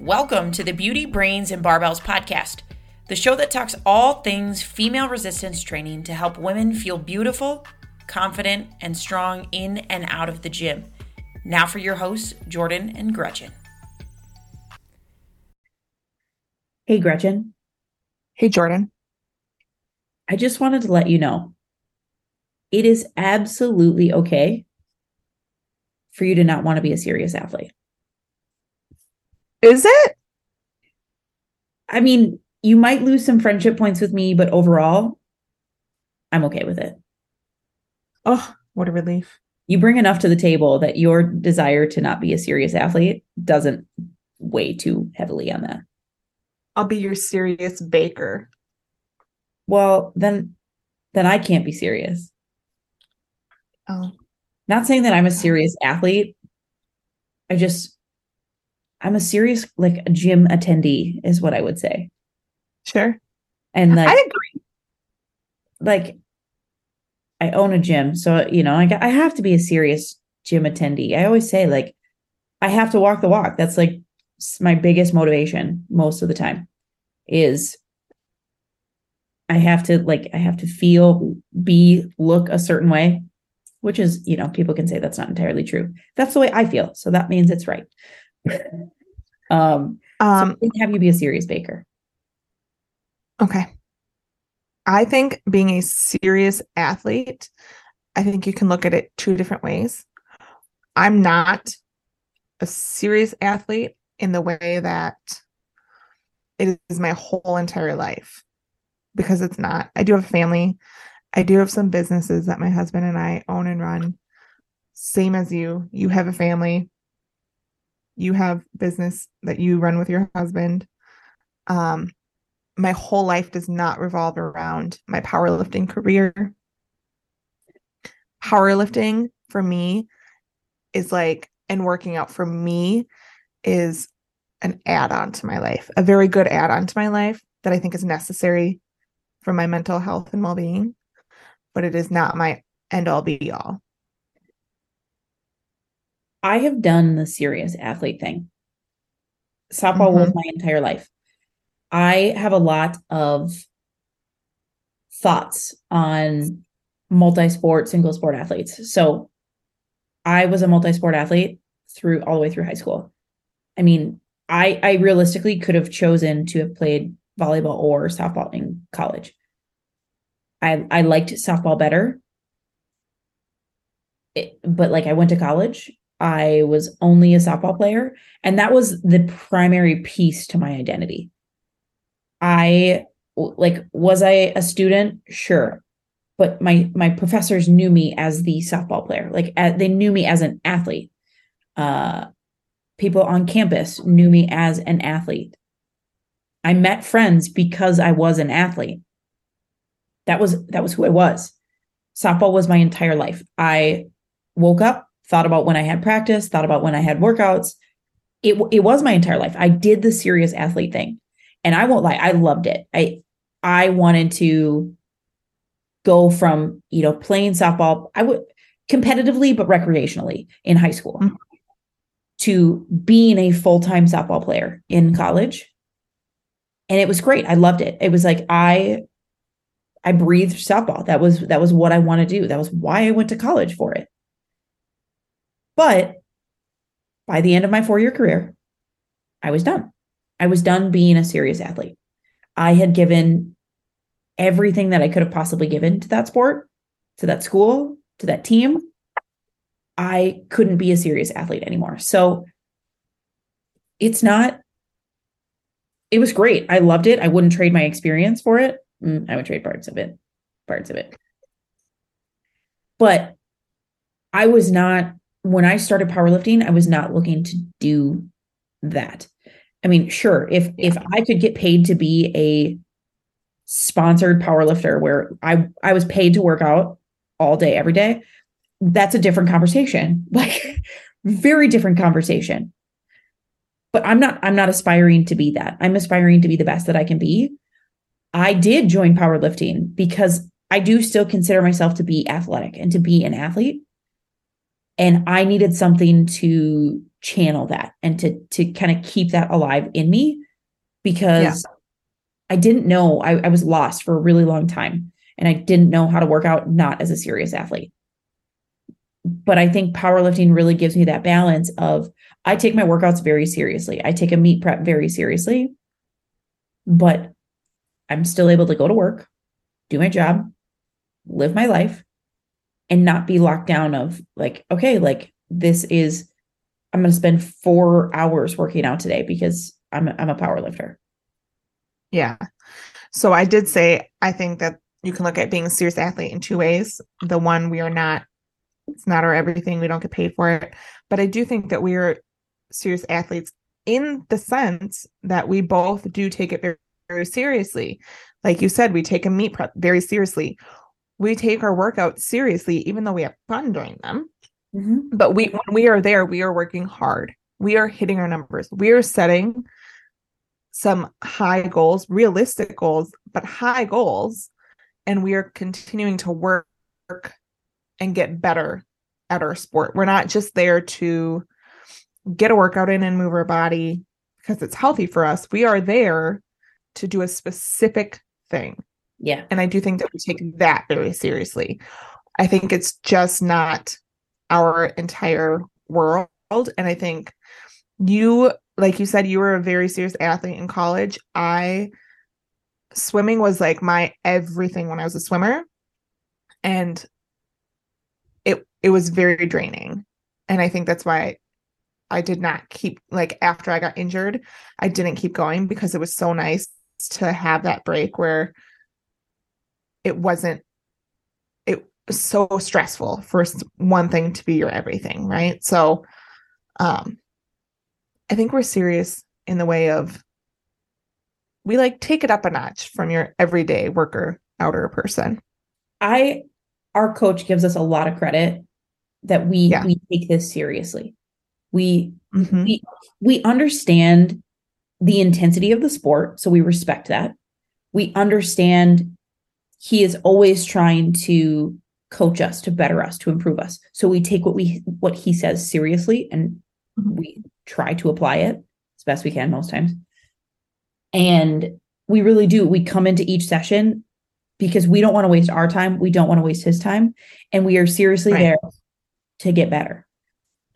Welcome to the Beauty, Brains, and Barbells podcast, the show that talks all things female resistance training to help women feel beautiful, confident, and strong in and out of the gym. Now for your hosts, Jordan and Gretchen. Hey, Gretchen. Hey, Jordan. I just wanted to let you know it is absolutely okay for you to not want to be a serious athlete. Is it? I mean, you might lose some friendship points with me, but overall, I'm okay with it. Oh, what a relief. You bring enough to the table that your desire to not be a serious athlete doesn't weigh too heavily on that. I'll be your serious baker. Well, then then I can't be serious. Oh. Not saying that I'm a serious athlete. I just I'm a serious like gym attendee is what I would say. Sure. And like I agree. like I own a gym, so you know, I got, I have to be a serious gym attendee. I always say like I have to walk the walk. That's like my biggest motivation most of the time is I have to like I have to feel, be, look a certain way, which is, you know, people can say that's not entirely true. That's the way I feel. So that means it's right. Um, Um, so have you be a serious baker. okay. I think being a serious athlete, I think you can look at it two different ways. I'm not a serious athlete in the way that it is my whole entire life because it's not. I do have a family. I do have some businesses that my husband and I own and run. Same as you. You have a family. You have business that you run with your husband. Um, my whole life does not revolve around my powerlifting career. Powerlifting for me is like, and working out for me is an add on to my life, a very good add on to my life that I think is necessary for my mental health and well being, but it is not my end all be all. I have done the serious athlete thing. Softball was Mhm. my entire life. I have a lot of thoughts on multi-sport, single sport athletes. So I was a multi-sport athlete through all the way through high school. I mean, I I realistically could have chosen to have played volleyball or softball in college. I I liked softball better. It- but like I went to college, I was only a softball player, and that was the primary piece to my identity. I like was I a student? Sure. But my my professors knew me as the softball player. Like uh, they knew me as an athlete. Uh people on campus knew me as an athlete. I met friends because I was an athlete. That was that was who I was. Softball was my entire life. I woke up, thought about when I had practice, thought about when I had workouts. It it was my entire life. I did the serious athlete thing. And I won't lie, I loved it. I I wanted to go from, you know, playing softball, I would competitively but recreationally in high school Mhm. to being a full-time softball player in college. And it was great. I loved it. It was like I I breathed softball. That was that was what I want to do. That was why I went to college for it. But by the end of my four-year career, I was done. I was done being a serious athlete. I had given everything that I could have possibly given to that sport, to that school, to that team. I couldn't be a serious athlete anymore. So it's not, it was great. I loved it. I wouldn't trade my experience for it. Mm, I would trade parts of it, parts of it. But I was not, when I started powerlifting, I was not looking to do that. I mean, sure, if if I could get paid to be a sponsored powerlifter where I I was paid to work out all day every day, that's a different conversation. Like very different conversation. But I'm not I'm not aspiring to be that. I'm aspiring to be the best that I can be. I did join powerlifting because I do still consider myself to be athletic and to be an athlete. And I needed something to channel that and to to kind of keep that alive in me because yeah. I didn't know I, I was lost for a really long time and I didn't know how to work out not as a serious athlete. But I think powerlifting really gives me that balance of I take my workouts very seriously. I take a meet prep very seriously, but I'm still able to go to work, do my job, live my life, and not be locked down of like, okay, like this is I'm going to spend four hours working out today because I'm I'm a power lifter. Yeah. So I did say I think that you can look at being a serious athlete in two ways. The one we are not, it's not our everything. We don't get paid for it. But I do think that we are serious athletes in the sense that we both do take it very, very seriously. Like you said, we take a meet prep very seriously. We take our workouts seriously, even though we have fun doing them. Mm-hmm. But we when we are there, we are working hard. We are hitting our numbers. We are setting some high goals, realistic goals, but high goals. And we are continuing to work and get better at our sport. We're not just there to get a workout in and move our body because it's healthy for us. We are there to do a specific thing. Yeah. And I do think that we take that very seriously. I think it's just not our entire world. And I think you, like you said, you were a very serious athlete in college. I, swimming was like my everything when I was a swimmer. And it, it was very draining. And I think that's why I did not keep like after I got injured, I didn't keep going because it was so nice to have that break where it wasn't it was so stressful for one thing to be your everything, right? So um I think we're serious in the way of we like take it up a notch from your everyday worker outer person. I our coach gives us a lot of credit that we yeah. we take this seriously. We mm-hmm. we we understand the intensity of the sport, so we respect that. We understand he is always trying to coach us to better us to improve us. So we take what we what he says seriously and mm-hmm. we try to apply it as best we can most times. And we really do. We come into each session because we don't want to waste our time. We don't want to waste his time. And we are seriously right. there to get better.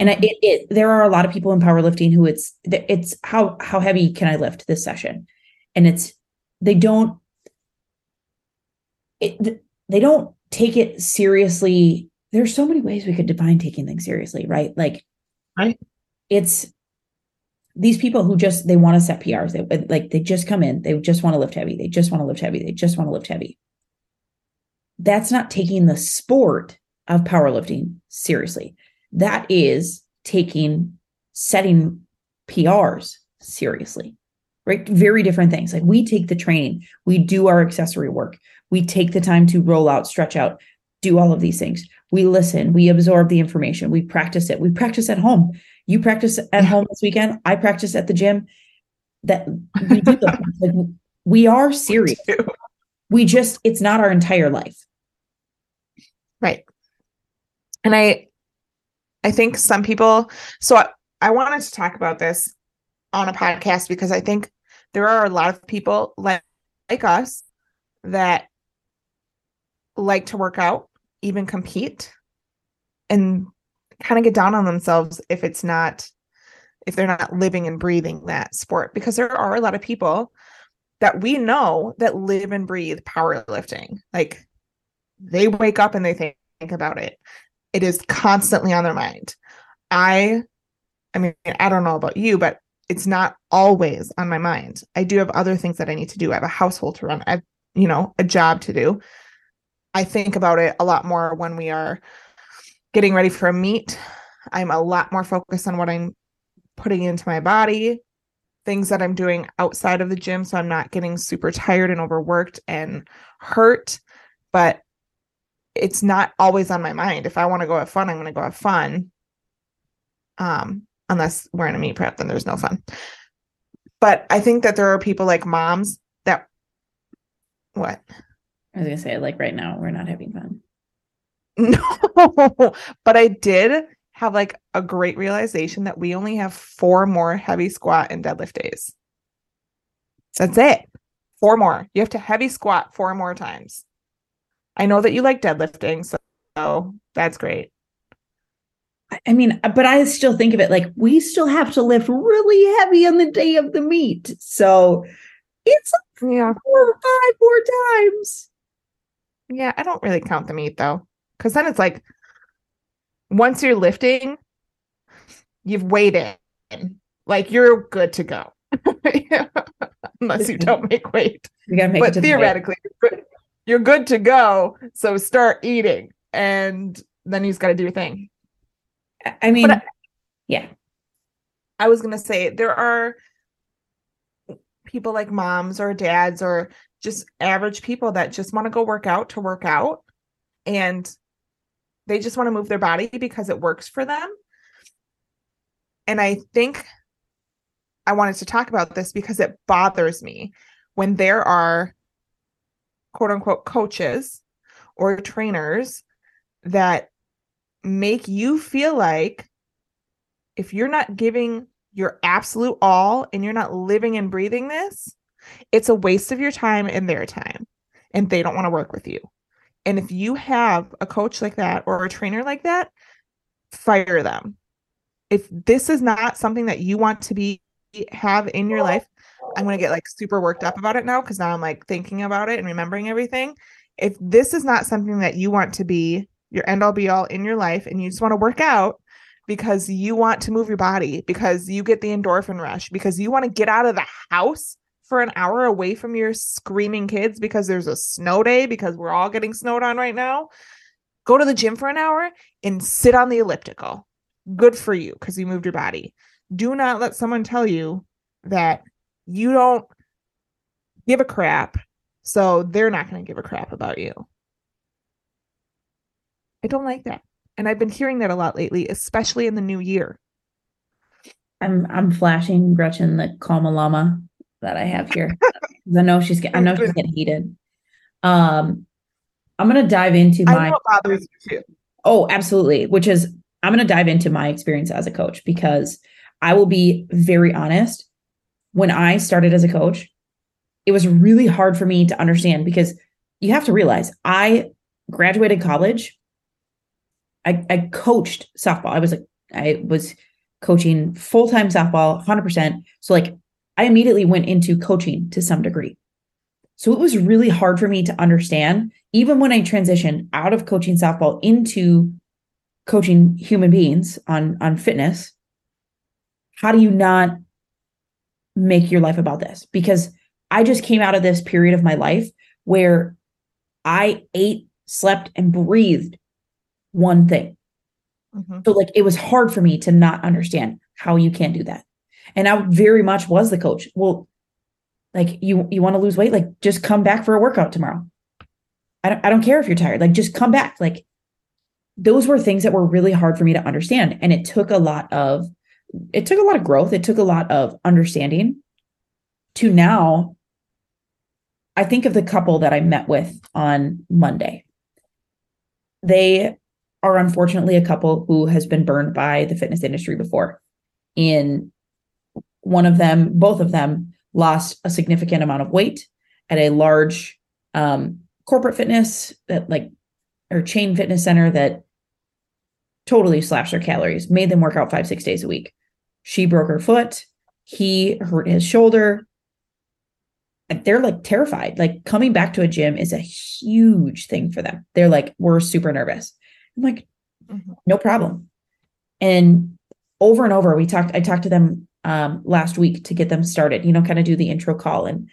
And it, it, there are a lot of people in powerlifting who it's it's how how heavy can i lift this session? And it's they don't it, they don't take it seriously. There's so many ways we could define taking things seriously, right? Like, right. It's these people who just they want to set PRs. They like they just come in, they just want to lift heavy. They just want to lift heavy. They just want to lift heavy. That's not taking the sport of powerlifting seriously. That is taking setting PRs seriously. Right? Very different things. Like we take the training, we do our accessory work, we take the time to roll out, stretch out, do all of these things. We listen, we absorb the information, we practice it. We practice at home. You practice at home this weekend. I practice at the gym. That we do like, we are serious. We, we just it's not our entire life. Right. And I I think some people so I, I wanted to talk about this on a podcast because I think there are a lot of people like, like us that like to work out, even compete, and kind of get down on themselves if it's not if they're not living and breathing that sport. Because there are a lot of people that we know that live and breathe powerlifting. Like they wake up and they think, think about it. It is constantly on their mind. I i mean i don't know about you but it's not always on my mind i do have other things that i need to do i have a household to run i have you know a job to do I think about it a lot more when we are getting ready for a meet. I'm a lot more focused on what I'm putting into my body, things that I'm doing outside of the gym. So I'm not getting super tired and overworked and hurt. But it's not always on my mind. If I want to go have fun, I'm going to go have fun. Um, unless we're in a meet prep, then there's no fun. But I think that there are people like moms that what? I was gonna say, like right now, we're not having fun. No, but I did have like a great realization that we only have four more heavy squat and deadlift days. That's it. Four more. You have to heavy squat four more times. I know that you like deadlifting, so that's great. I mean, uh, but I still think of it like we still have to lift really heavy on the day of the meet. So it's Yeah. four or five more times. Yeah, I don't really count the meet though. Cause then it's like once you're lifting, you've weighed in. Like you're good to go. Unless you don't make weight. We gotta make it but to the theoretically, you're good, you're good to go. So start eating. And then you just gotta do your thing. I- mean, I- yeah. I was gonna say there are people like moms or dads or just average people that just want to go work out to work out and they just want to move their body because it works for them. And I think I wanted to talk about this because it bothers me when there are quote unquote coaches or trainers that make you feel like if you're not giving your absolute all and you're not living and breathing this, it's a waste of your time and their time, and they don't want to work with you. And if you have a coach like that or a trainer like that, fire them. If this is not something that you want to be have in your life, I'm going to get like super worked up about it now because now I'm like thinking about it and remembering everything. If this is not something that you want to be your end all be all in your life and you just want to work out because you want to move your body, because you get the endorphin rush, because you want to get out of the house for an hour away from your screaming kids because there's a snow day, because we're all getting snowed on right now, go to the gym for an hour and sit on the elliptical. Good for you because you moved your body. Do not let someone tell you that you don't give a crap, so they're not going to give a crap about you. I don't like that. And I've been hearing that a lot lately, especially in the new year. I'm I'm flashing Gretchen the Kalma Llama that I have here. I know she's get, I know she's getting heated. Um I'm gonna dive into my know it bothers you too. Oh, absolutely. Which is, I'm going to dive into my experience as a coach because I will be very honest. When I started as a coach, it was really hard for me to understand because you have to realize I graduated college. I, I coached softball. I was like, I was coaching full time softball, 100%. So, like, I immediately went into coaching to some degree. So it was really hard for me to understand, even when I transitioned out of coaching softball into coaching human beings on on fitness. How do you not make your life about this? Because I just came out of this period of my life where I ate, slept, and breathed one thing. Mhm. So like it was hard for me to not understand how you can do that. And I very much was the coach. Well, like you you want to lose weight, like just come back for a workout tomorrow. I don't I don't care if you're tired. Like just come back. Like those were things that were really hard for me to understand and it took a lot of it took a lot of growth. It took a lot of understanding to now I think of the couple that I met with on Monday. They are unfortunately a couple who has been burned by the fitness industry before. In one of them, both of them lost a significant amount of weight at a large um, corporate fitness that like or chain fitness center that totally slashed their calories, made them work out five, six days a week. She broke her foot. He hurt his shoulder. They're like terrified. Like coming back to a gym is a huge thing for them. They're like, we're super nervous. I'm like, Mhm. no problem. And over and over, we talked, I talked to them um, last week to get them started, you know, kind of do the intro call. And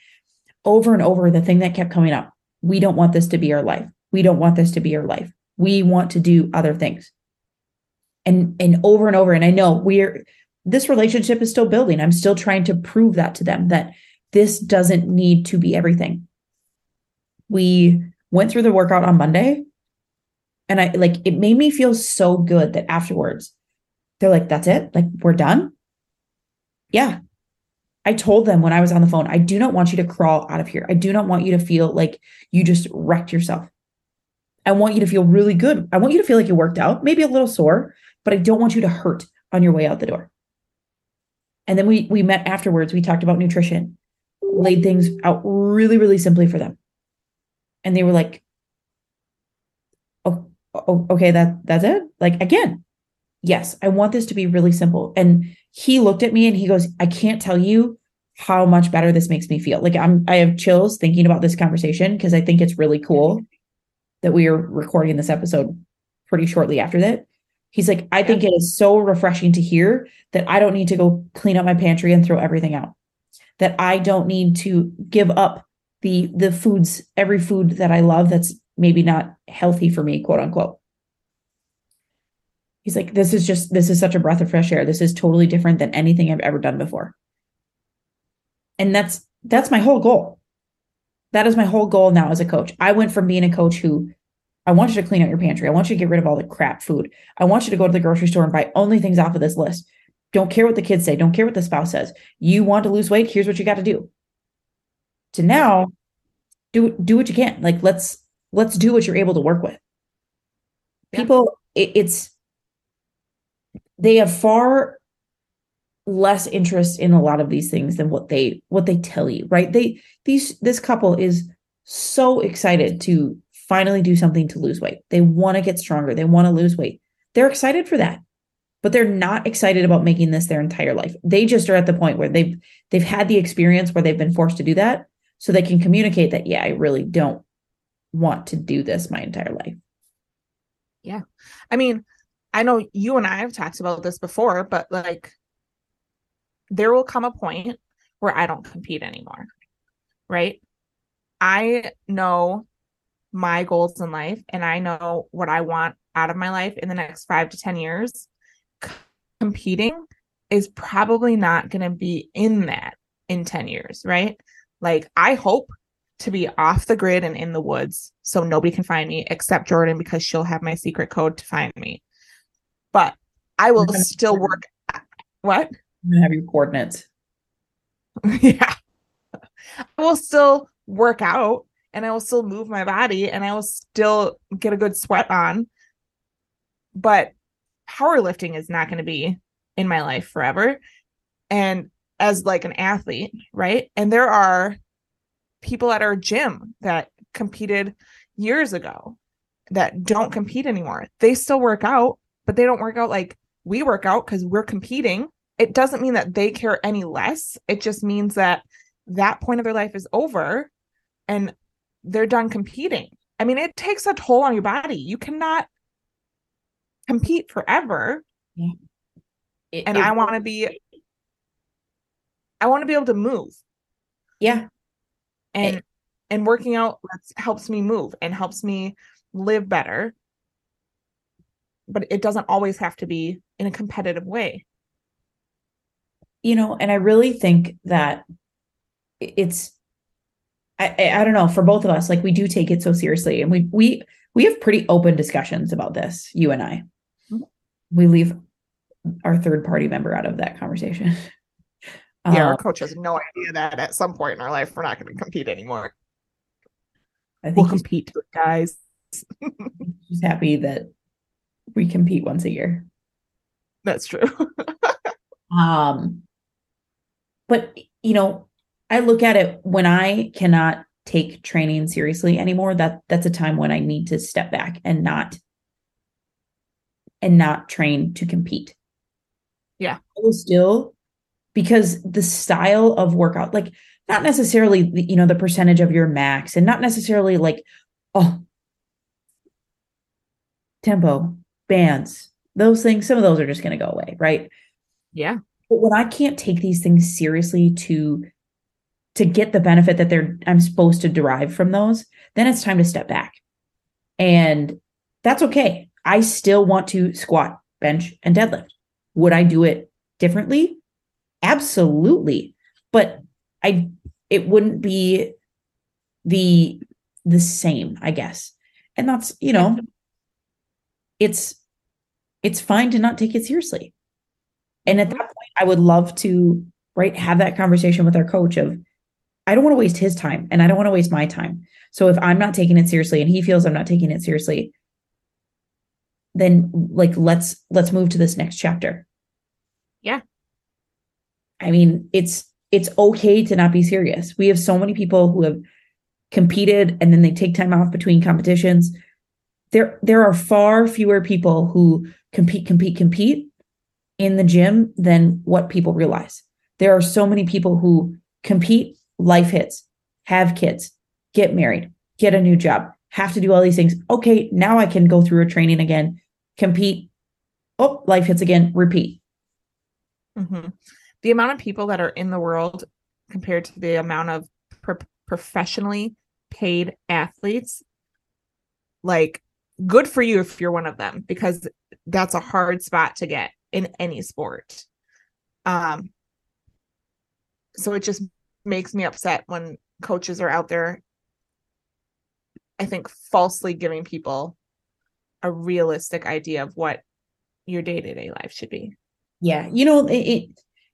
over and over, the thing that kept coming up we don't want this to be our life. We don't want this to be our life. We want to do other things. And and over and over. And I know we're this relationship is still building. I'm still trying to prove that to them that this doesn't need to be everything. We went through the workout on Monday and I like it made me feel so good that afterwards they're like, that's it? Like we're done? Yeah. I told them when I was on the phone, I do not want you to crawl out of here. I do not want you to feel like you just wrecked yourself. I want you to feel really good. I want you to feel like you worked out, maybe a little sore, but I don't want you to hurt on your way out the door. And then we we met afterwards. We talked about nutrition, laid things out really, really simply for them. And they were like, oh, okay, that that's it. Like again, yes, I want this to be really simple. And he looked at me and he goes, I can't tell you how much better this makes me feel. Like I'm I have chills thinking about this conversation because I think it's really cool that we are recording this episode pretty shortly after that. He's like, I think it is so refreshing to hear that I don't need to go clean up my pantry and throw everything out. That I don't need to give up the the foods, every food that I love that's maybe not healthy for me, quote unquote. He's like, this is just this is such a breath of fresh air. This is totally different than anything I've ever done before. And that's that's my whole goal. That is my whole goal now as a coach. I went from being a coach who I want you to clean out your pantry. I want you to get rid of all the crap food. I want you to go to the grocery store and buy only things off of this list. Don't care what the kids say. Don't care what the spouse says. You want to lose weight? Here's what you got to do. To now, do do what you can. Like let's let's do what you're able to work with. People, it, it's they have far less interest in a lot of these things than what they what they tell you right? They these this couple is so excited to finally do something to lose weight. They want to get stronger. They want to lose weight. They're excited for that but they're not excited about making this their entire life. They just are at the point where they've they've had the experience where they've been forced to do that so they can communicate that yeah i really don't want to do this my entire life yeah i mean i know you and i have talked about this before but like there will come a point where I don't compete anymore. Right? I know my goals in life and I know what I want out of my life in the next 5 to 10 years. C- competing is probably not going to be in that in 10 years, right? Like I hope to be off the grid and in the woods so nobody can find me except Jordan because she'll have my secret code to find me. But I will still work what? I'm gonna have your coordinates. yeah. I will still work out and I will still move my body and I will still get a good sweat on. But powerlifting is not going to be in my life forever. And as like an athlete, right? And there are people at our gym that competed years ago that don't compete anymore. They still work out, but they don't work out like we work out because we're competing it doesn't mean that they care any less. It just means that that point of their life is over and they're done competing. I mean, it takes a toll on your body. You cannot compete forever. Yeah. It, and it, I want to be I want to be able to move. Yeah. And it, and working out helps me move and helps me live better. But it doesn't always have to be in a competitive way you know, and I really think that it's I, I don't know for both of us like we do take it so seriously and we we we have pretty open discussions about this you and i mm-hmm. we leave our third party member out of that conversation yeah um, our coach has no idea that at some point in our life we're not going to compete anymore i think we'll compete guys He's happy that we compete once a year that's true um but, you know, I look at it when I cannot take training seriously anymore, that that's a time when I need to step back and not and not train to compete. Yeah. I will still because the style of workout, like not necessarily the, you know, the percentage of your max and not necessarily like, oh, tempo, bands, those things, some of those are just going to go away, right? Yeah. But when I can't take these things seriously to to get the benefit that they're I'm supposed to derive from those, then it's time to step back. And that's okay. I still want to squat, bench, and deadlift. Would I do it differently? Absolutely. But I it wouldn't be the the same, I guess. And that's, you know, it's it's fine to not take it seriously. And at that point, I would love to, right, have that conversation with our coach of, I don't want to waste his time and I don't want to waste my time. So if I'm not taking it seriously and he feels I'm not taking it seriously, then like let's let's move to this next chapter. Yeah. I mean, it's it's okay to not be serious. We have so many people who have competed and then they take time off between competitions. There there are far fewer people who compete compete compete in the gym than what people realize. There are so many people who compete, life hits, have kids, get married, get a new job, have to do all these things. Okay, now I can go through a training again, compete. Oh, life hits again, repeat. Mm-hmm. The amount of people that are in the world compared to the amount of pro- professionally paid athletes, like, good for you if you're one of them, because that's a hard spot to get in any sport. Um, so it just makes me upset when coaches are out there I think falsely giving people a realistic idea of what your day-to-day life should be. Yeah, you know, it, it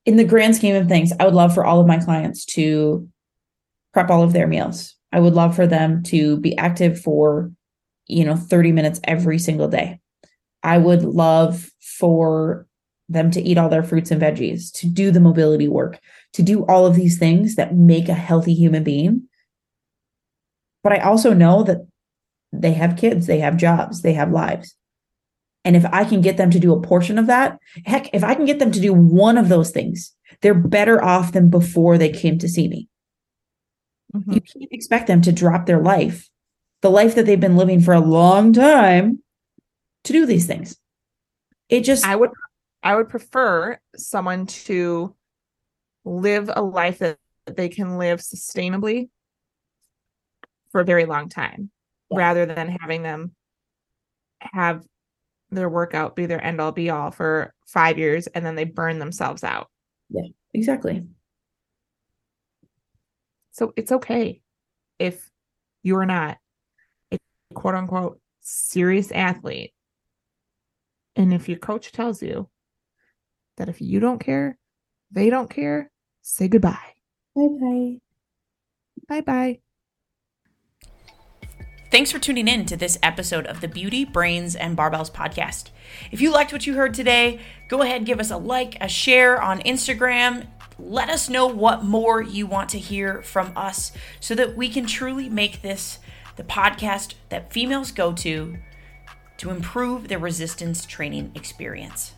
in the grand scheme of things, I would love for all of my clients to prep all of their meals. I would love for them to be active for, you know, 30 minutes every single day. I would love for them to eat all their fruits and veggies, to do the mobility work, to do all of these things that make a healthy human being. But I also know that they have kids, they have jobs, they have lives. And if I can get them to do a portion of that, heck, if I can get them to do one of those things, they're better off than before they came to see me. Mm-hmm. You can't expect them to drop their life, the life that they've been living for a long time, to do these things. It just I would I would prefer someone to live a life that they can live sustainably for a very long time yeah. rather than having them have their workout be their end all be all for five years and then they burn themselves out. Yeah, exactly. So it's okay if you're not a quote unquote serious athlete. And if your coach tells you that if you don't care, they don't care, say goodbye. Bye bye. Bye bye. Thanks for tuning in to this episode of the Beauty, Brains, and Barbells podcast. If you liked what you heard today, go ahead give us a like, a share on Instagram. Let us know what more you want to hear from us so that we can truly make this the podcast that females go to to improve their resistance training experience.